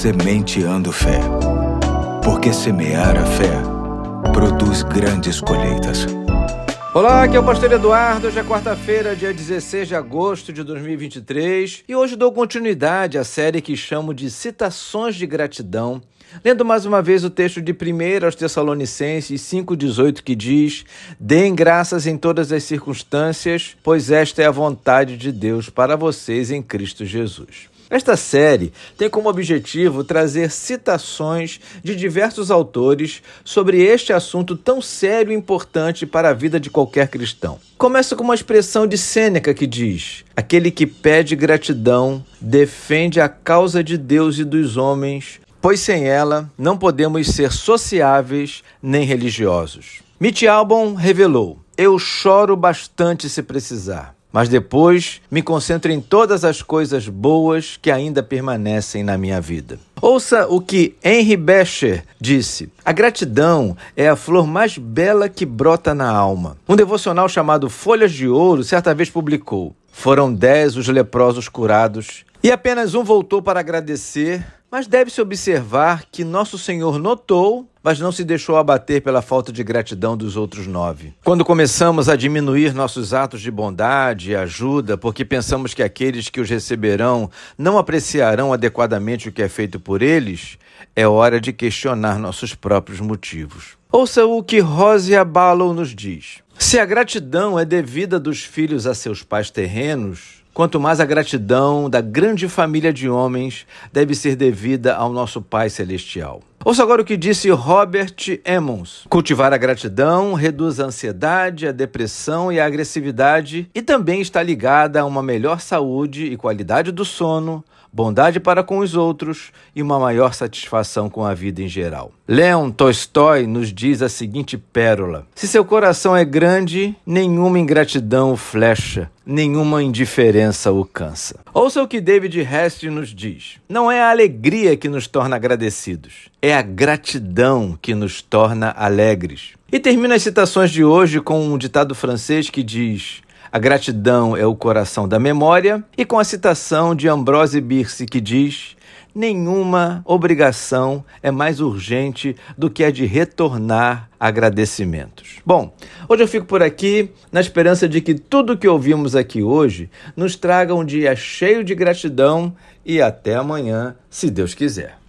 Sementeando Fé. Porque semear a fé produz grandes colheitas. Olá, aqui é o Pastor Eduardo. Hoje é quarta-feira, dia 16 de agosto de 2023, e hoje dou continuidade à série que chamo de Citações de Gratidão, lendo mais uma vez o texto de 1 aos Tessalonicenses 5,18 que diz: Deem graças em todas as circunstâncias, pois esta é a vontade de Deus para vocês em Cristo Jesus. Esta série tem como objetivo trazer citações de diversos autores sobre este assunto tão sério e importante para a vida de qualquer cristão. Começa com uma expressão de Sêneca que diz: Aquele que pede gratidão defende a causa de Deus e dos homens, pois sem ela não podemos ser sociáveis nem religiosos. Mitch Albom revelou: Eu choro bastante se precisar mas depois me concentro em todas as coisas boas que ainda permanecem na minha vida. Ouça o que Henry Becher disse: A gratidão é a flor mais bela que brota na alma. Um devocional chamado Folhas de Ouro certa vez publicou: Foram dez os leprosos curados e apenas um voltou para agradecer mas deve-se observar que Nosso Senhor notou, mas não se deixou abater pela falta de gratidão dos outros nove. Quando começamos a diminuir nossos atos de bondade e ajuda, porque pensamos que aqueles que os receberão não apreciarão adequadamente o que é feito por eles, é hora de questionar nossos próprios motivos. Ouça o que Rosia Ballow nos diz. Se a gratidão é devida dos filhos a seus pais terrenos, Quanto mais a gratidão da grande família de homens deve ser devida ao nosso Pai Celestial. Ouça agora o que disse Robert Emmons. Cultivar a gratidão reduz a ansiedade, a depressão e a agressividade e também está ligada a uma melhor saúde e qualidade do sono, bondade para com os outros e uma maior satisfação com a vida em geral. Leon Tolstói nos diz a seguinte pérola: Se seu coração é grande, nenhuma ingratidão o flecha, nenhuma indiferença o cansa. Ouça o que David Hest nos diz: Não é a alegria que nos torna agradecidos, é a gratidão que nos torna alegres. E termina as citações de hoje com um ditado francês que diz: a gratidão é o coração da memória, e com a citação de Ambrose Bierce que diz: nenhuma obrigação é mais urgente do que a de retornar agradecimentos. Bom, hoje eu fico por aqui na esperança de que tudo que ouvimos aqui hoje nos traga um dia cheio de gratidão e até amanhã, se Deus quiser.